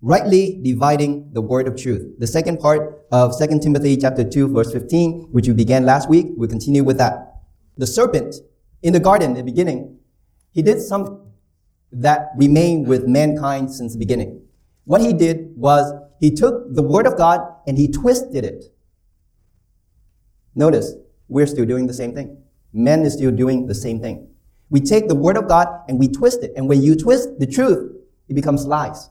rightly dividing the word of truth. The second part of 2 Timothy chapter 2 verse 15, which we began last week, we'll continue with that. The serpent in the garden in the beginning, he did something that remained with mankind since the beginning. What he did was he took the word of God and he twisted it. Notice, we're still doing the same thing. Men is still doing the same thing. We take the word of God and we twist it. And when you twist the truth, it becomes lies.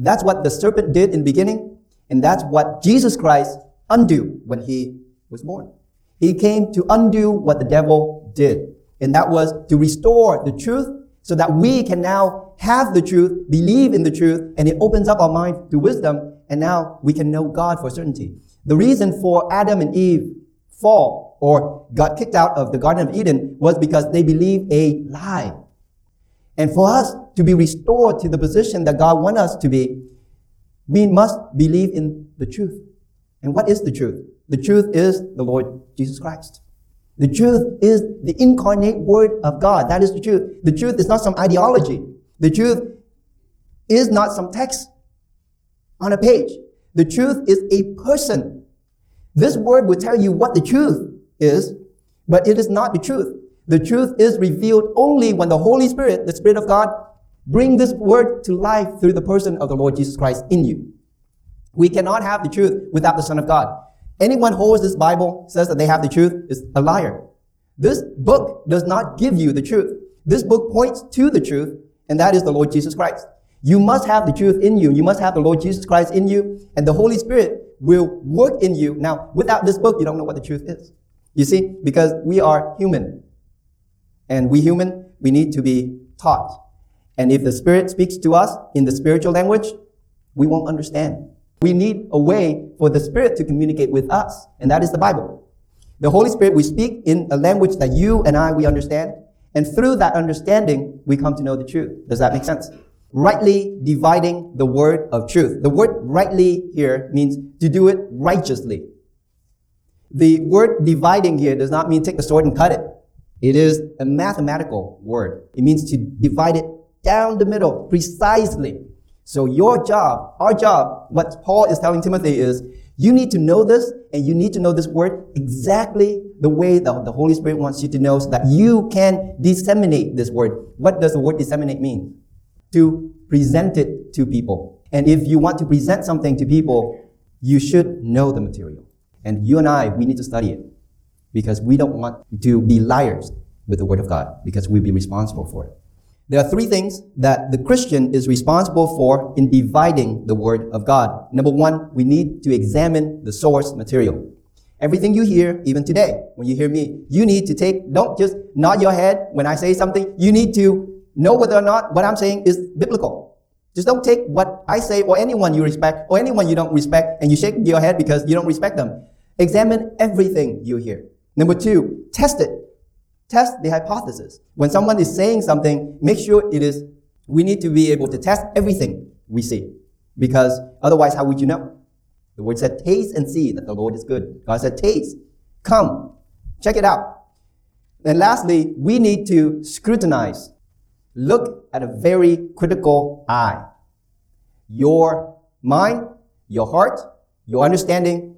That's what the serpent did in the beginning, and that's what Jesus Christ undo when he was born. He came to undo what the devil did, and that was to restore the truth so that we can now have the truth, believe in the truth, and it opens up our mind to wisdom, and now we can know God for certainty. The reason for Adam and Eve fall or got kicked out of the Garden of Eden was because they believed a lie. And for us to be restored to the position that God wants us to be, we must believe in the truth. And what is the truth? The truth is the Lord Jesus Christ. The truth is the incarnate word of God. That is the truth. The truth is not some ideology. The truth is not some text on a page. The truth is a person. This word will tell you what the truth is, but it is not the truth. The truth is revealed only when the Holy Spirit, the Spirit of God, bring this word to life through the person of the Lord Jesus Christ in you. We cannot have the truth without the Son of God. Anyone who holds this Bible says that they have the truth is a liar. This book does not give you the truth. This book points to the truth, and that is the Lord Jesus Christ. You must have the truth in you. You must have the Lord Jesus Christ in you, and the Holy Spirit will work in you. Now, without this book, you don't know what the truth is. You see, because we are human. And we human, we need to be taught. And if the Spirit speaks to us in the spiritual language, we won't understand. We need a way for the Spirit to communicate with us, and that is the Bible. The Holy Spirit, we speak in a language that you and I, we understand, and through that understanding, we come to know the truth. Does that make sense? Rightly dividing the word of truth. The word rightly here means to do it righteously. The word dividing here does not mean take the sword and cut it. It is a mathematical word. It means to divide it down the middle precisely. So your job, our job, what Paul is telling Timothy is, you need to know this and you need to know this word exactly the way that the Holy Spirit wants you to know so that you can disseminate this word. What does the word disseminate mean? To present it to people. And if you want to present something to people, you should know the material. And you and I, we need to study it because we don't want to be liars with the Word of God because we'll be responsible for it. There are three things that the Christian is responsible for in dividing the Word of God. Number one, we need to examine the source material. Everything you hear, even today, when you hear me, you need to take, don't just nod your head when I say something. You need to know whether or not what I'm saying is biblical. Just don't take what I say or anyone you respect or anyone you don't respect and you shake your head because you don't respect them. Examine everything you hear. Number two, test it. Test the hypothesis. When someone is saying something, make sure it is, we need to be able to test everything we see. Because otherwise, how would you know? The word said, taste and see that the Lord is good. God said, taste. Come. Check it out. And lastly, we need to scrutinize. Look at a very critical eye. Your mind, your heart, your understanding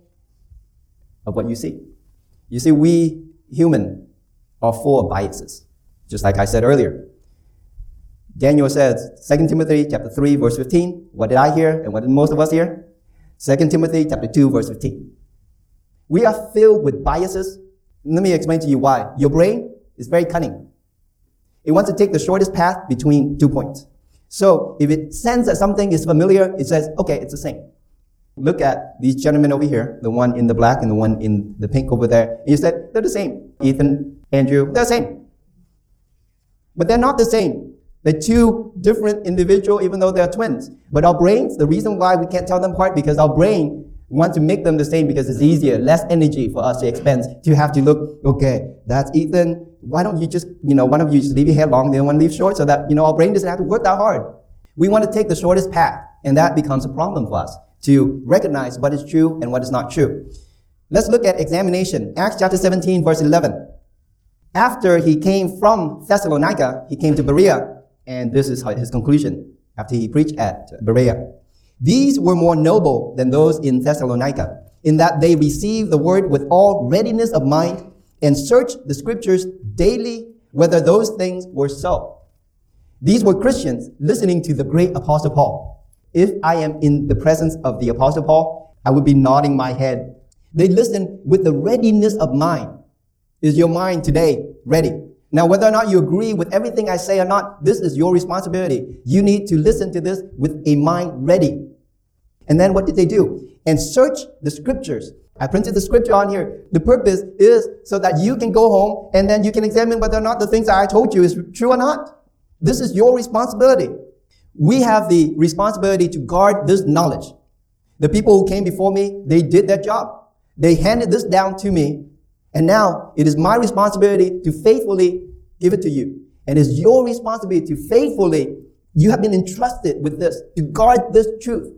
of what you see. You see, we human are full of biases, just like I said earlier. Daniel says, 2 Timothy chapter 3, verse 15. What did I hear and what did most of us hear? 2 Timothy chapter 2, verse 15. We are filled with biases. Let me explain to you why. Your brain is very cunning. It wants to take the shortest path between two points. So if it senses that something is familiar, it says, okay, it's the same look at these gentlemen over here, the one in the black and the one in the pink over there. And you said, they're the same. Ethan, Andrew, they're the same. But they're not the same. They're two different individuals, even though they're twins. But our brains, the reason why we can't tell them apart, because our brain wants to make them the same because it's easier, less energy for us to expend to have to look, okay, that's Ethan. Why don't you just, you know, one of you just leave your hair long, the other one leave short so that, you know, our brain doesn't have to work that hard. We want to take the shortest path, and that becomes a problem for us to recognize what is true and what is not true. Let's look at examination. Acts chapter 17, verse 11. After he came from Thessalonica, he came to Berea, and this is his conclusion. after he preached at Berea. These were more noble than those in Thessalonica, in that they received the word with all readiness of mind and searched the scriptures daily whether those things were so. These were Christians listening to the great apostle Paul. If I am in the presence of the apostle Paul, I would be nodding my head. They listen with the readiness of mind. Is your mind today ready? Now, whether or not you agree with everything I say or not, this is your responsibility. You need to listen to this with a mind ready. And then what did they do? And search the scriptures. I printed the scripture on here. The purpose is so that you can go home and then you can examine whether or not the things I told you is true or not. This is your responsibility. We have the responsibility to guard this knowledge. The people who came before me, they did their job. They handed this down to me. And now it is my responsibility to faithfully give it to you. And it's your responsibility to faithfully, you have been entrusted with this, to guard this truth.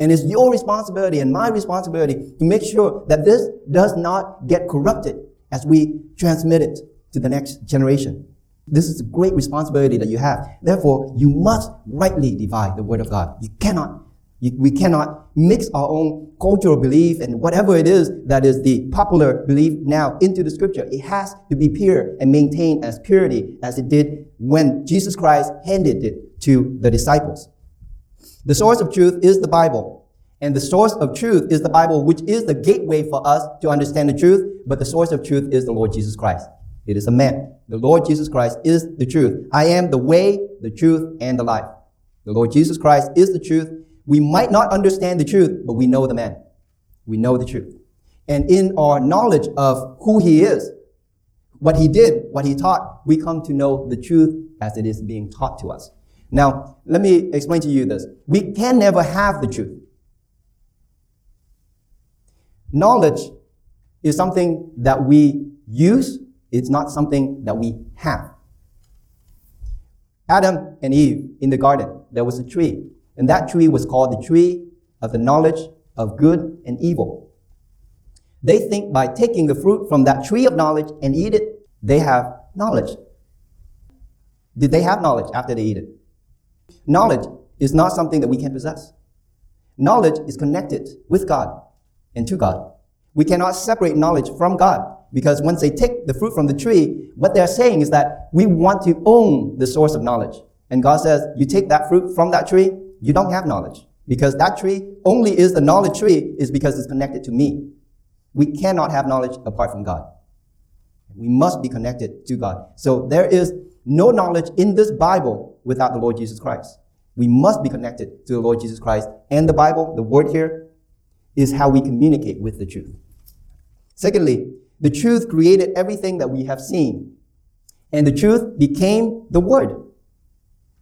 And it's your responsibility and my responsibility to make sure that this does not get corrupted as we transmit it to the next generation. This is a great responsibility that you have. Therefore, you must rightly divide the word of God. You cannot, you, we cannot mix our own cultural belief and whatever it is that is the popular belief now into the scripture. It has to be pure and maintained as purity as it did when Jesus Christ handed it to the disciples. The source of truth is the Bible. And the source of truth is the Bible, which is the gateway for us to understand the truth. But the source of truth is the Lord Jesus Christ. It is a man. The Lord Jesus Christ is the truth. I am the way, the truth, and the life. The Lord Jesus Christ is the truth. We might not understand the truth, but we know the man. We know the truth. And in our knowledge of who he is, what he did, what he taught, we come to know the truth as it is being taught to us. Now, let me explain to you this. We can never have the truth. Knowledge is something that we use it's not something that we have. Adam and Eve in the garden, there was a tree, and that tree was called the tree of the knowledge of good and evil. They think by taking the fruit from that tree of knowledge and eat it, they have knowledge. Did they have knowledge after they eat it? Knowledge is not something that we can possess. Knowledge is connected with God and to God. We cannot separate knowledge from God. Because once they take the fruit from the tree, what they're saying is that we want to own the source of knowledge. And God says, you take that fruit from that tree, you don't have knowledge. Because that tree only is the knowledge tree is because it's connected to me. We cannot have knowledge apart from God. We must be connected to God. So there is no knowledge in this Bible without the Lord Jesus Christ. We must be connected to the Lord Jesus Christ. And the Bible, the word here, is how we communicate with the truth. Secondly, the truth created everything that we have seen. And the truth became the Word.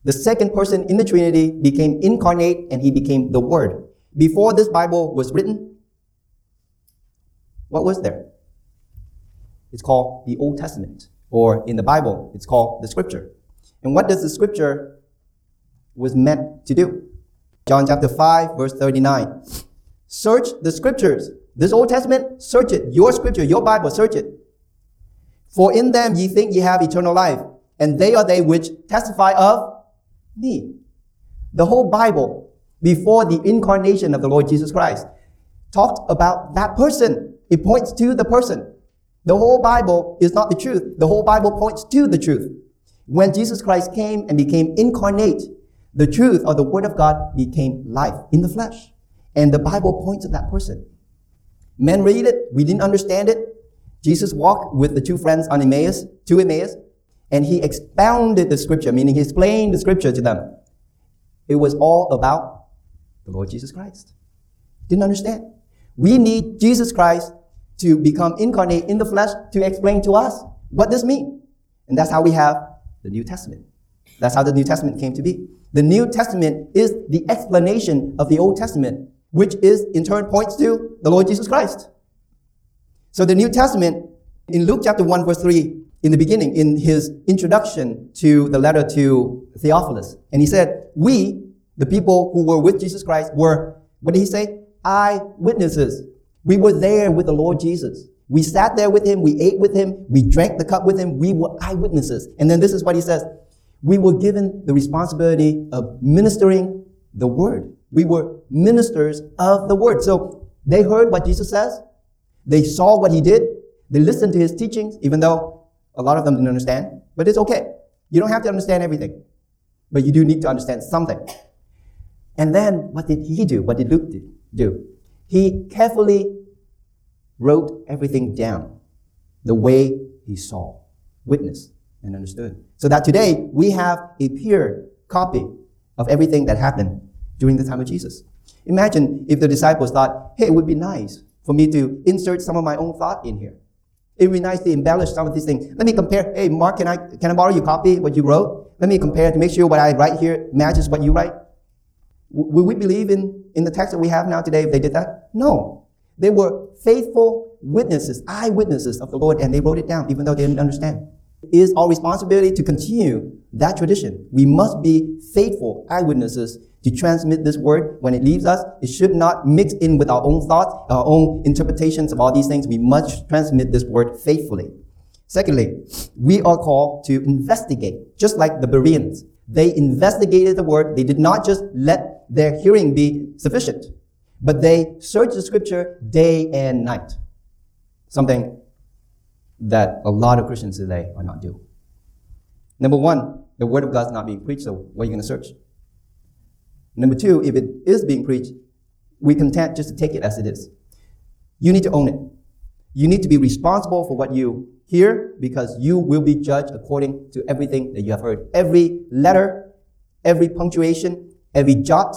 The second person in the Trinity became incarnate and he became the Word. Before this Bible was written, what was there? It's called the Old Testament, or in the Bible, it's called the Scripture. And what does the Scripture was meant to do? John chapter 5, verse 39. Search the Scriptures this Old Testament, search it. Your scripture, your Bible, search it. For in them ye think ye have eternal life, and they are they which testify of me. The whole Bible, before the incarnation of the Lord Jesus Christ, talked about that person. It points to the person. The whole Bible is not the truth. The whole Bible points to the truth. When Jesus Christ came and became incarnate, the truth or the Word of God became life in the flesh. And the Bible points to that person. Men read it. We didn't understand it. Jesus walked with the two friends on Emmaus, to Emmaus, and he expounded the scripture, meaning he explained the scripture to them. It was all about the Lord Jesus Christ. Didn't understand. We need Jesus Christ to become incarnate in the flesh to explain to us what this means. And that's how we have the New Testament. That's how the New Testament came to be. The New Testament is the explanation of the Old Testament which is in turn points to the Lord Jesus Christ. So the New Testament, in Luke chapter 1 verse 3, in the beginning, in his introduction to the letter to Theophilus, and he said, we, the people who were with Jesus Christ, were, what did he say? Eyewitnesses. We were there with the Lord Jesus. We sat there with him, we ate with him, we drank the cup with him, we were eyewitnesses. And then this is what he says. we were given the responsibility of ministering the word. We were ministers of the word. So they heard what Jesus says. They saw what he did. They listened to his teachings, even though a lot of them didn't understand. But it's okay. You don't have to understand everything. But you do need to understand something. And then what did he do? What did Luke do? He carefully wrote everything down the way he saw, witnessed, and understood. So that today we have a pure copy of everything that happened during the time of Jesus. Imagine if the disciples thought, hey, it would be nice for me to insert some of my own thought in here. It would be nice to embellish some of these things. Let me compare. Hey, Mark, can I, can I borrow your copy, what you wrote? Let me compare to make sure what I write here matches what you write. Would we believe in, in the text that we have now today if they did that? No. They were faithful witnesses, eyewitnesses of the Lord, and they wrote it down even though they didn't understand. Is our responsibility to continue that tradition. We must be faithful eyewitnesses to transmit this word when it leaves us. It should not mix in with our own thoughts, our own interpretations of all these things. We must transmit this word faithfully. Secondly, we are called to investigate, just like the Bereans. They investigated the word. They did not just let their hearing be sufficient, but they searched the scripture day and night. Something that a lot of Christians today are not doing. Number one, the word of God is not being preached, so what are you going to search? Number two, if it is being preached, we content just to take it as it is. You need to own it. You need to be responsible for what you hear because you will be judged according to everything that you have heard. Every letter, every punctuation, every jot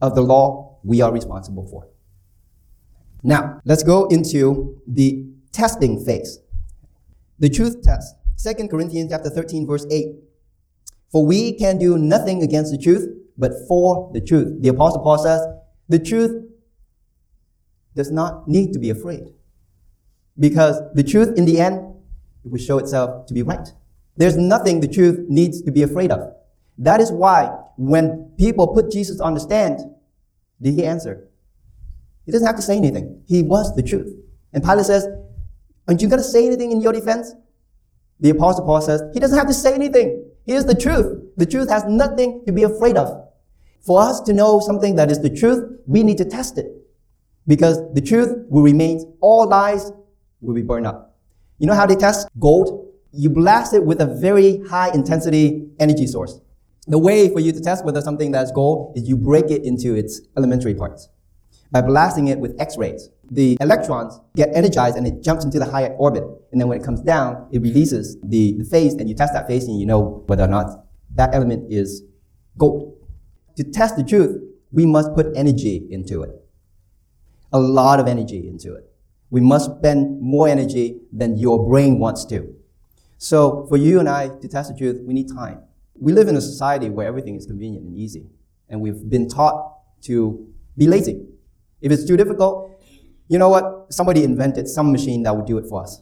of the law, we are responsible for. Now, let's go into the testing phase. The truth test. 2 Corinthians chapter 13 verse 8. For we can do nothing against the truth, but for the truth. The apostle Paul says, the truth does not need to be afraid. Because the truth in the end, it will show itself to be right. There's nothing the truth needs to be afraid of. That is why when people put Jesus on the stand, did he answer? He doesn't have to say anything. He was the truth. And Pilate says, Aren't you going to say anything in your defense? The Apostle Paul says, He doesn't have to say anything. He is the truth. The truth has nothing to be afraid of. For us to know something that is the truth, we need to test it. Because the truth will remain, all lies will be burned up. You know how they test gold? You blast it with a very high intensity energy source. The way for you to test whether something that's gold is you break it into its elementary parts by blasting it with X-rays. The electrons get energized and it jumps into the higher orbit. And then when it comes down, it releases the, the phase and you test that phase and you know whether or not that element is gold. To test the truth, we must put energy into it. A lot of energy into it. We must spend more energy than your brain wants to. So for you and I to test the truth, we need time. We live in a society where everything is convenient and easy. And we've been taught to be lazy. If it's too difficult, you know what? Somebody invented some machine that would do it for us.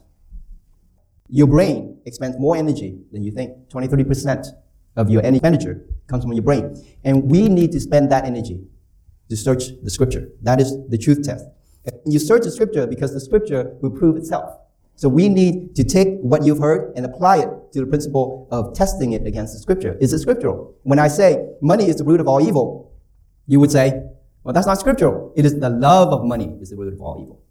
Your brain expends more energy than you think. 20, 30% of your expenditure comes from your brain. And we need to spend that energy to search the scripture. That is the truth test. You search the scripture because the scripture will prove itself. So we need to take what you've heard and apply it to the principle of testing it against the scripture. Is it scriptural? When I say money is the root of all evil, you would say, well, that's not scriptural. It is the love of money is the root of all evil.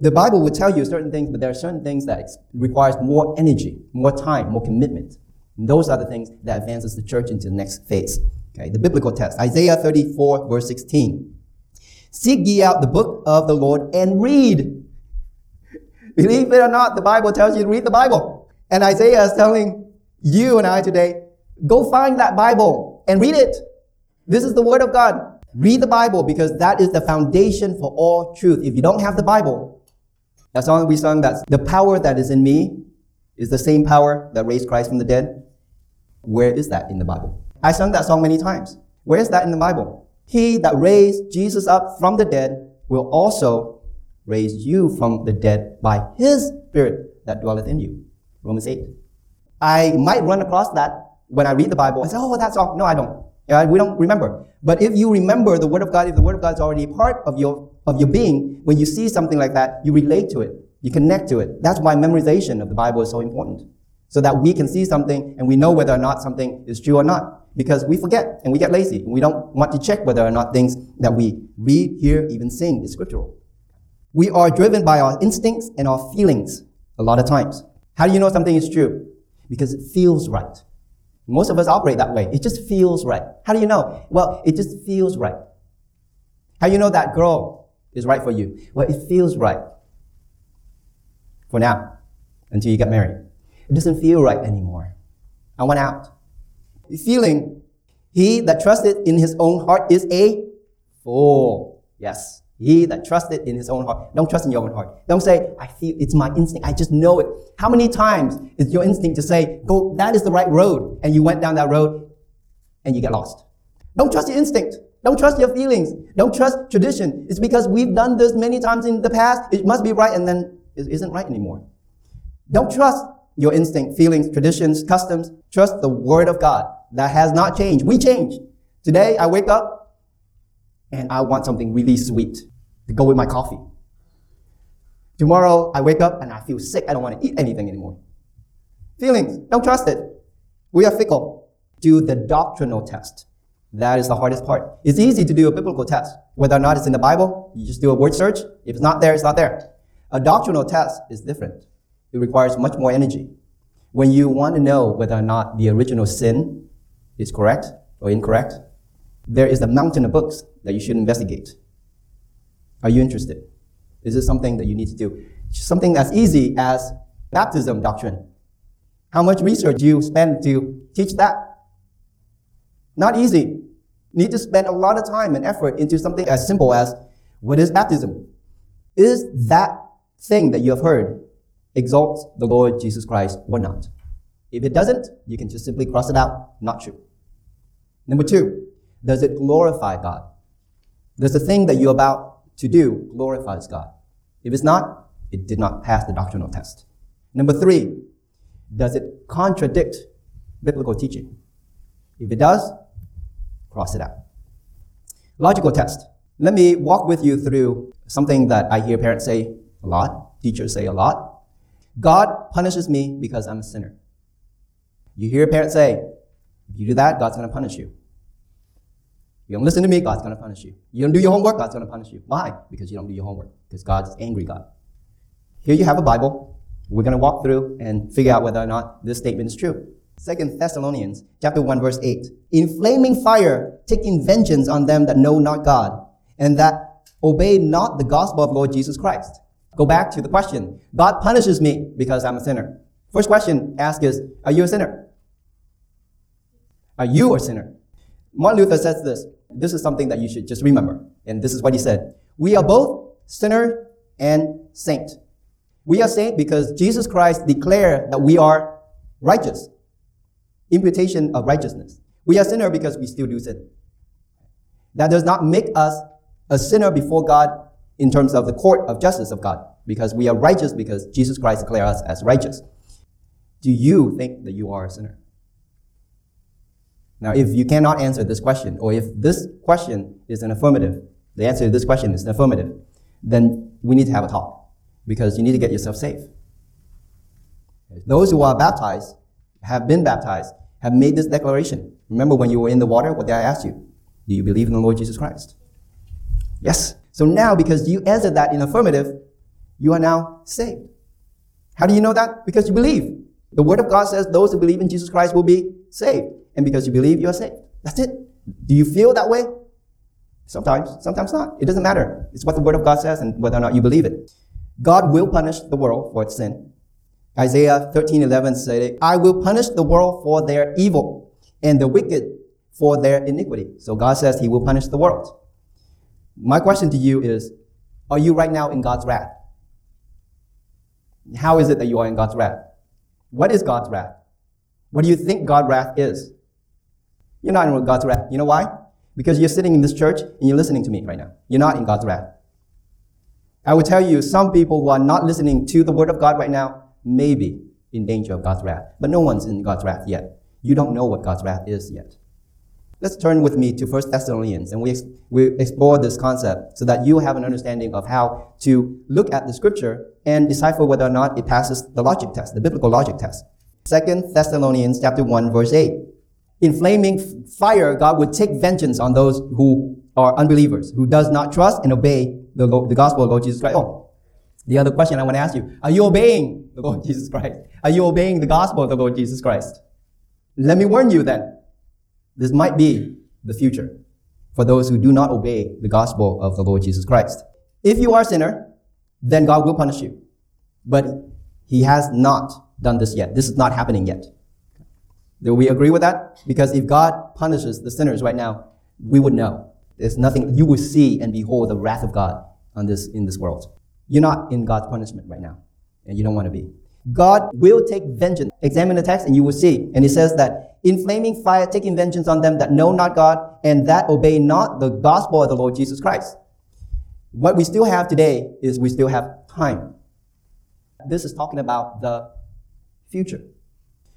The Bible will tell you certain things, but there are certain things that requires more energy, more time, more commitment. And those are the things that advances the church into the next phase. Okay, the biblical test. Isaiah 34 verse 16. Seek ye out the book of the Lord and read. Believe it or not, the Bible tells you to read the Bible. And Isaiah is telling you and I today, go find that Bible and read it. This is the word of God. Read the Bible because that is the foundation for all truth. If you don't have the Bible, that song we sung that the power that is in me is the same power that raised Christ from the dead. Where is that in the Bible? I sung that song many times. Where is that in the Bible? He that raised Jesus up from the dead will also raise you from the dead by his spirit that dwelleth in you. Romans 8. I might run across that when I read the Bible and say, oh, that's all. No, I don't. Yeah, we don't remember. But if you remember the Word of God, if the Word of God is already a part of your, of your being, when you see something like that, you relate to it. You connect to it. That's why memorization of the Bible is so important. so that we can see something and we know whether or not something is true or not. Because we forget and we get lazy and we don't want to check whether or not things that we read, hear, even sing is scriptural. We are driven by our instincts and our feelings a lot of times. How do you know something is true? Because it feels right. Most of us operate that way. It just feels right. How do you know? Well, it just feels right. How do you know that girl is right for you? Well, it feels right. For now, until you get married. It doesn't feel right anymore. I went out. Feeling, he that trusted in his own heart is a fool. Yes. He that trusted in his own heart. Don't trust in your own heart. Don't say, I feel it's my instinct. I just know it. How many times is your instinct to say, go, that is the right road. And you went down that road and you get lost. Don't trust your instinct. Don't trust your feelings. Don't trust tradition. It's because we've done this many times in the past. It must be right and then it isn't right anymore. Don't trust your instinct, feelings, traditions, customs. Trust the word of God that has not changed. We change. Today I wake up and I want something really sweet to go with my coffee. Tomorrow I wake up and I feel sick. I don't want to eat anything anymore. Feelings, don't trust it. We are fickle. Do the doctrinal test. That is the hardest part. It's easy to do a biblical test. Whether or not it's in the Bible, you just do a word search. If it's not there, it's not there. A doctrinal test is different. It requires much more energy. When you want to know whether or not the original sin is correct or incorrect, there is a mountain of books that you should investigate. Are you interested? Is this something that you need to do? Something as easy as baptism doctrine. How much research do you spend to teach that? Not easy. Need to spend a lot of time and effort into something as simple as what is baptism? Is that thing that you have heard exalts the Lord Jesus Christ or not? If it doesn't, you can just simply cross it out. Not true. Number two, does it glorify God? Does the thing that you're about to do glorifies God? If it's not, it did not pass the doctrinal test. Number three, does it contradict biblical teaching? If it does, cross it out. Logical test. Let me walk with you through something that I hear parents say a lot, teachers say a lot. God punishes me because I'm a sinner. You hear parents say, if you do that, God's going to punish you. You don't listen to me, God's going to punish you. You don't do your homework, God's going to punish you. Why? Because you don't do your homework. Because God's angry God. Here you have a Bible. We're going to walk through and figure out whether or not this statement is true. Second Thessalonians chapter 1 verse 8. In flaming fire, taking vengeance on them that know not God and that obey not the gospel of Lord Jesus Christ. Go back to the question. God punishes me because I'm a sinner. First question asked is, are you a sinner? Are you a sinner? Martin Luther says this. This is something that you should just remember. And this is what he said. We are both sinner and saint. We are saint because Jesus Christ declared that we are righteous. Imputation of righteousness. We are sinner because we still do sin. That does not make us a sinner before God in terms of the court of justice of God because we are righteous because Jesus Christ declared us as righteous. Do you think that you are a sinner? Now, if you cannot answer this question, or if this question is an affirmative, the answer to this question is an affirmative, then we need to have a talk because you need to get yourself safe. Those who are baptized, have been baptized, have made this declaration. Remember when you were in the water, what did I ask you? Do you believe in the Lord Jesus Christ? Yes. So now, because you answered that in affirmative, you are now saved. How do you know that? Because you believe. The Word of God says those who believe in Jesus Christ will be saved and because you believe, you're saved. That's it. Do you feel that way? Sometimes, sometimes not. It doesn't matter. It's what the Word of God says and whether or not you believe it. God will punish the world for its sin. Isaiah 13, 11 said, I will punish the world for their evil and the wicked for their iniquity. So God says he will punish the world. My question to you is, are you right now in God's wrath? How is it that you are in God's wrath? What is God's wrath? What do you think God's wrath is? You're not in God's wrath. You know why? Because you're sitting in this church and you're listening to me right now. You're not in God's wrath. I will tell you, some people who are not listening to the word of God right now may be in danger of God's wrath. But no one's in God's wrath yet. You don't know what God's wrath is yet. Let's turn with me to 1 Thessalonians and we, we explore this concept so that you have an understanding of how to look at the scripture and decipher whether or not it passes the logic test, the biblical logic test. 2 Thessalonians chapter 1 verse 8. In flaming fire, God would take vengeance on those who are unbelievers, who does not trust and obey the, the gospel of Lord Jesus Christ. Oh, the other question I want to ask you, are you obeying the Lord Jesus Christ? Are you obeying the gospel of the Lord Jesus Christ? Let me warn you then, this might be the future for those who do not obey the gospel of the Lord Jesus Christ. If you are a sinner, then God will punish you. But he has not done this yet. This is not happening yet. Do we agree with that? Because if God punishes the sinners right now, we would know. There's nothing, you will see and behold the wrath of God on this, in this world. You're not in God's punishment right now, and you don't want to be. God will take vengeance. Examine the text and you will see. And it says that in flaming fire, taking vengeance on them that know not God and that obey not the gospel of the Lord Jesus Christ. What we still have today is we still have time. This is talking about the future.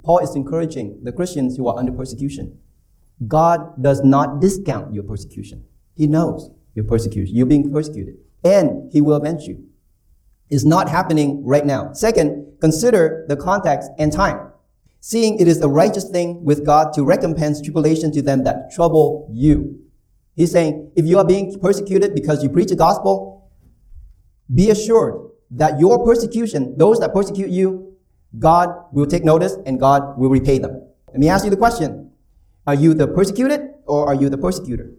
Paul is encouraging the Christians who are under persecution. God does not discount your persecution. He knows your persecution. You're being persecuted. And He will avenge you. It's not happening right now. Second, consider the context and time. Seeing it is a righteous thing with God to recompense tribulation to them that trouble you. He's saying, if you are being persecuted because you preach the gospel, be assured that your persecution, those that persecute you, God will take notice and God will repay them. Let me ask you the question. Are you the persecuted or are you the persecutor?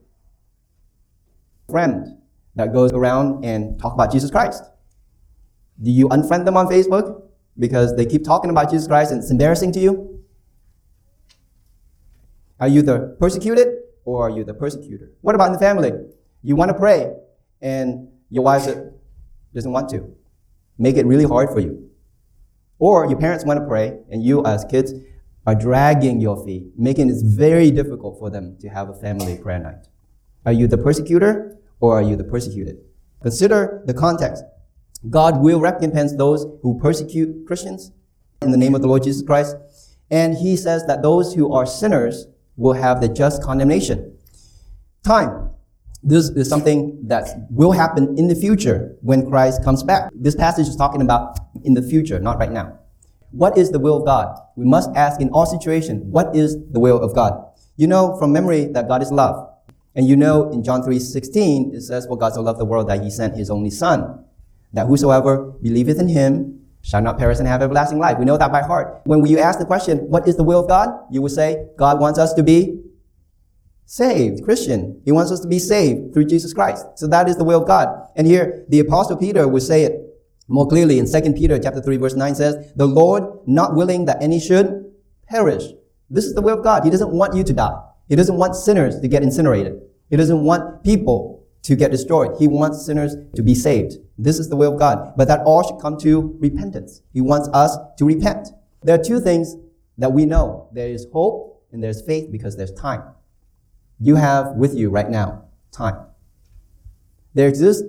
Friend that goes around and talk about Jesus Christ. Do you unfriend them on Facebook because they keep talking about Jesus Christ and it's embarrassing to you? Are you the persecuted or are you the persecutor? What about in the family? You want to pray and your wife doesn't want to. Make it really hard for you. Or your parents want to pray and you as kids are dragging your feet, making it very difficult for them to have a family prayer night. Are you the persecutor or are you the persecuted? Consider the context. God will recompense those who persecute Christians in the name of the Lord Jesus Christ. And he says that those who are sinners will have the just condemnation. Time. This is something that will happen in the future when Christ comes back. This passage is talking about in the future, not right now. What is the will of God? We must ask in all situations, what is the will of God? You know from memory that God is love. And you know in John 3:16 it says, "For God so loved the world that he sent his only son, that whosoever believeth in him shall not perish and have everlasting life." We know that by heart. When you ask the question, "What is the will of God?" you will say, "God wants us to be saved, Christian. He wants us to be saved through Jesus Christ." So that is the will of God. And here the apostle Peter will say it more clearly in 2 Peter chapter 3 verse 9 says, "The Lord not willing that any should perish." This is the will of God. He doesn't want you to die. He doesn't want sinners to get incinerated. He doesn't want people to get destroyed. He wants sinners to be saved. This is the will of God. But that all should come to repentance. He wants us to repent. There are two things that we know. There is hope and there's faith because there's time. You have with you right now time. There exists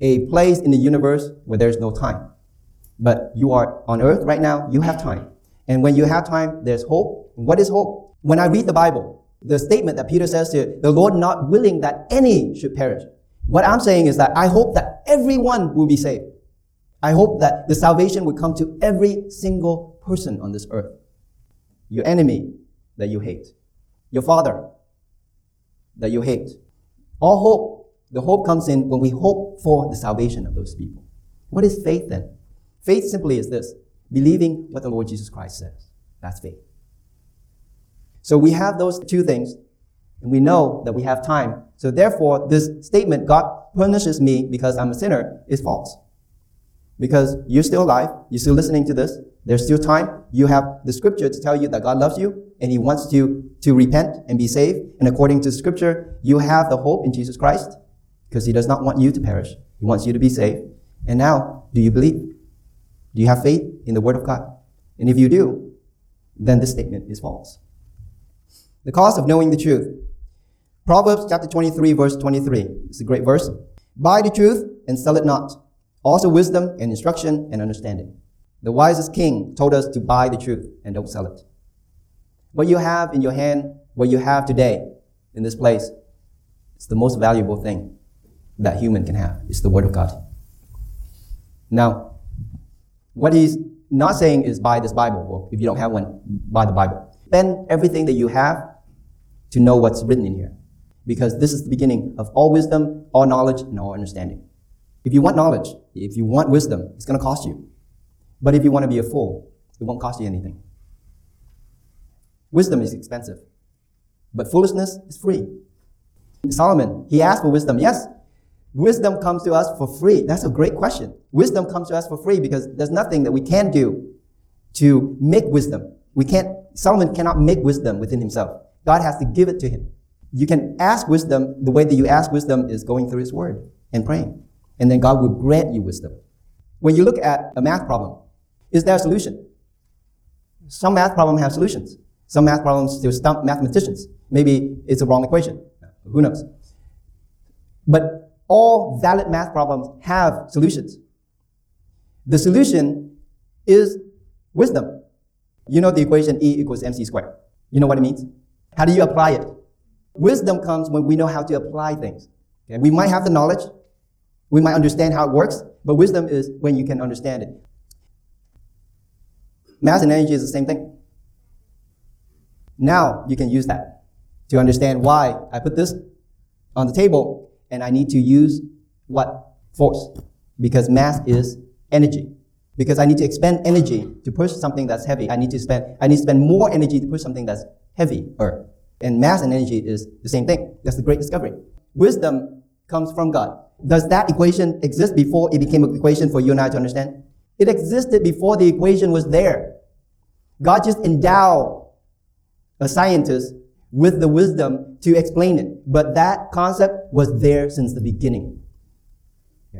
a place in the universe where there's no time. But you are on earth right now, you have time. And when you have time, there's hope. What is hope? When I read the Bible, the statement that Peter says to the Lord not willing that any should perish. What I'm saying is that I hope that everyone will be saved. I hope that the salvation will come to every single person on this earth. Your enemy that you hate. Your father that you hate. All hope, the hope comes in when we hope for the salvation of those people. What is faith then? Faith simply is this believing what the Lord Jesus Christ says. That's faith. So we have those two things, and we know that we have time. So therefore, this statement, God punishes me because I'm a sinner, is false. Because you're still alive, you're still listening to this, there's still time, you have the scripture to tell you that God loves you, and He wants you to repent and be saved. And according to scripture, you have the hope in Jesus Christ, because He does not want you to perish. He wants you to be saved. And now, do you believe? Do you have faith in the Word of God? And if you do, then this statement is false. The cost of knowing the truth. Proverbs chapter 23 verse 23. It's a great verse. Buy the truth and sell it not. Also wisdom and instruction and understanding. The wisest king told us to buy the truth and don't sell it. What you have in your hand, what you have today in this place, it's the most valuable thing that human can have. It's the word of God. Now, what he's Not saying is buy this Bible, or if you don't have one, buy the Bible. Spend everything that you have to know what's written in here. Because this is the beginning of all wisdom, all knowledge, and all understanding. If you want knowledge, if you want wisdom, it's going to cost you. But if you want to be a fool, it won't cost you anything. Wisdom is expensive, but foolishness is free. Solomon, he asked for wisdom. Yes, wisdom comes to us for free. That's a great question. Wisdom comes to us for free because there's nothing that we can do to make wisdom. We can't, Solomon cannot make wisdom within himself. God has to give it to him. You can ask wisdom, the way that you ask wisdom is going through his word and praying. And then God will grant you wisdom. When you look at a math problem, is there a solution? Some math problems have solutions. Some math problems still stump mathematicians. Maybe it's a wrong equation. Who knows? But all valid math problems have solutions. The solution is wisdom. You know the equation E equals mc squared. You know what it means? How do you apply it? Wisdom comes when we know how to apply things. Okay? We might have the knowledge, we might understand how it works, but wisdom is when you can understand it. Mass and energy is the same thing. Now you can use that to understand why I put this on the table and I need to use what? Force. Because mass is energy. Because I need to expend energy to push something that's heavy. I need to spend, I need to spend more energy to push something that's heavier. And mass and energy is the same thing. That's the great discovery. Wisdom comes from God. Does that equation exist before it became an equation for you and I to understand? It existed before the equation was there. God just endowed a scientist with the wisdom to explain it. But that concept was there since the beginning.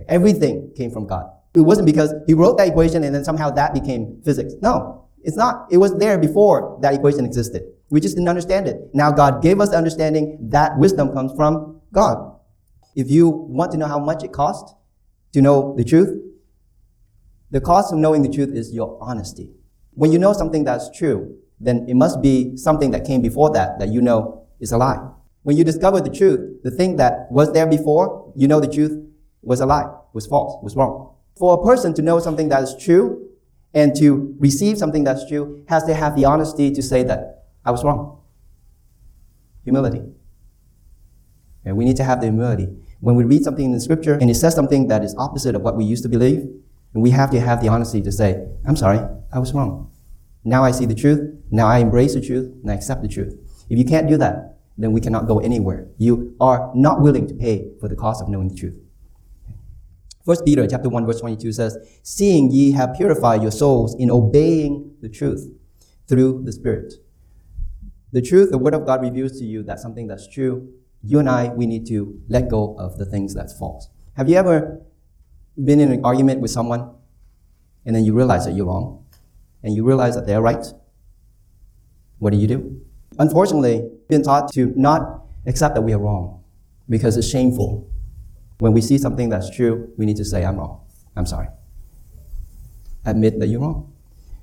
Everything came from God. It wasn't because he wrote that equation and then somehow that became physics. No, it's not. It was there before that equation existed. We just didn't understand it. Now God gave us the understanding that wisdom comes from God. If you want to know how much it costs to know the truth, the cost of knowing the truth is your honesty. When you know something that's true, then it must be something that came before that that you know is a lie. When you discover the truth, the thing that was there before, you know the truth was a lie, was false, was wrong. For a person to know something that is true and to receive something that's true has to have the honesty to say that I was wrong. Humility. And we need to have the humility. When we read something in the scripture and it says something that is opposite of what we used to believe, and we have to have the honesty to say, I'm sorry, I was wrong. Now I see the truth. Now I embrace the truth and I accept the truth. If you can't do that, then we cannot go anywhere. You are not willing to pay for the cost of knowing the truth. First Peter chapter 1 verse 22 says, Seeing ye have purified your souls in obeying the truth through the Spirit. The truth, the Word of God reveals to you that something that's true. You and I, we need to let go of the things that's false. Have you ever been in an argument with someone and then you realize that you're wrong? and you realize that they're right, what do you do? Unfortunately, been taught to not accept that we are wrong because it's shameful. When we see something that's true, we need to say, I'm wrong. I'm sorry. Admit that you're wrong.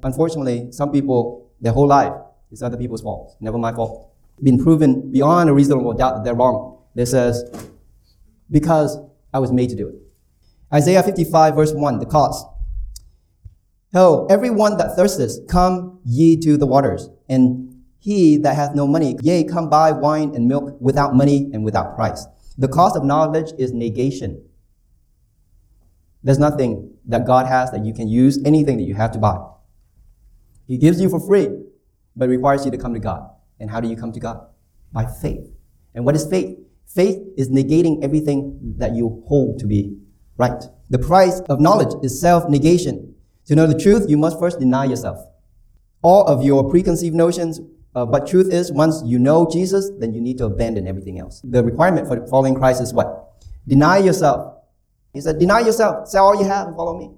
Unfortunately, some people, their whole life, is other people's fault, never my fault. Been proven beyond a reasonable doubt that they're wrong. They says, because I was made to do it. Isaiah 55 verse 1, the cause. Ho, everyone that thirsteth, come ye to the waters, and he that hath no money, yea, come buy wine and milk without money and without price. The cost of knowledge is negation. There's nothing that God has that you can use, anything that you have to buy. He gives you for free, but requires you to come to God. And how do you come to God? By faith. And what is faith? Faith is negating everything that you hold to be right. The price of knowledge is self-negation. To know the truth, you must first deny yourself. All of your preconceived notions uh, but truth is, once you know Jesus, then you need to abandon everything else. The requirement for following Christ is what? Deny yourself. He said, deny yourself, sell all you have and follow me.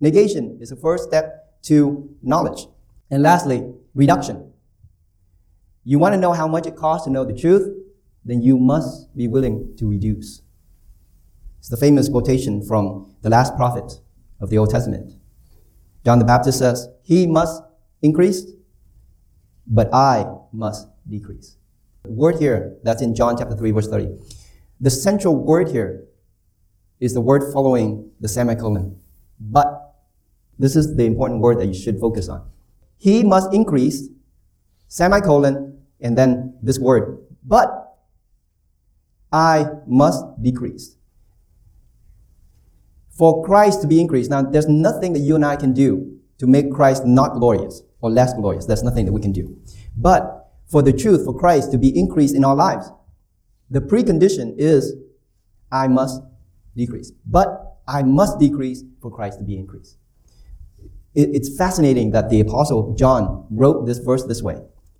Negation is the first step to knowledge. And lastly, reduction. You want to know how much it costs to know the truth? Then you must be willing to reduce. It's the famous quotation from the last prophet of the Old Testament. John the Baptist says, He must increase, but I must decrease. The word here, that's in John chapter 3, verse 30. The central word here is the word following the semicolon. But This is the important word that you should focus on. He must increase, semicolon, and then this word. But I must decrease. For Christ to be increased. Now, there's nothing that you and I can do to make Christ not glorious or less glorious. There's nothing that we can do. But for the truth, for Christ to be increased in our lives, the precondition is I must decrease. But I must decrease for Christ to be increased. It's fascinating that the apostle John wrote this verse this way.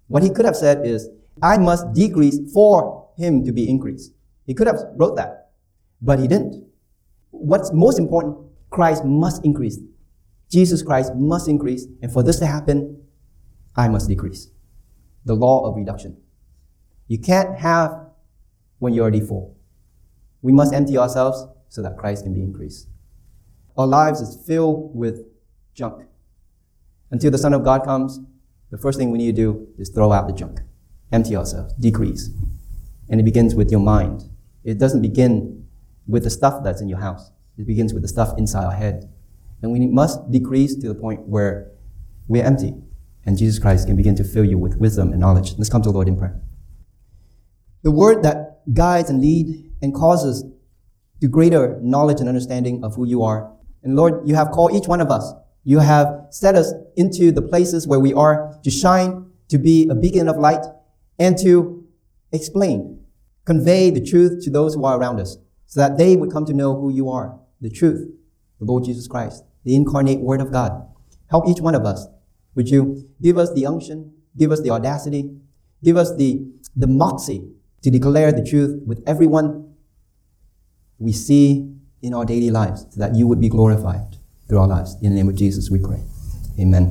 What he could have said is, I must decrease for him to be increased. He could have wrote that, but he didn't. What's most important, Christ must increase. Jesus Christ must increase, and for this to happen, I must decrease. The law of reduction. You can't have when you're already full. We must empty ourselves so that Christ can be increased. Our lives is filled with junk. Until the Son of God comes, the first thing we need to do is throw out the junk. Empty ourselves, decrease. And it begins with your mind. It doesn't begin with the stuff that's in your house. It begins with the stuff inside our head. And we must decrease to the point where we're empty. And Jesus Christ can begin to fill you with wisdom and knowledge. Let's come to the Lord in prayer. The word that guides and leads and causes to greater knowledge and understanding of who you are. And Lord, you have called each one of us. You have set us into the places where we are to shine, to be a beacon of light, and to explain, convey the truth to those who are around us so that they would come to know who you are, the truth, the Lord Jesus Christ, the incarnate Word of God. Help each one of us. Would you give us the unction, give us the audacity, give us the, the moxie to declare the truth with everyone we see in our daily lives so that you would be glorified through our lives. In the name of Jesus, we pray. Amen.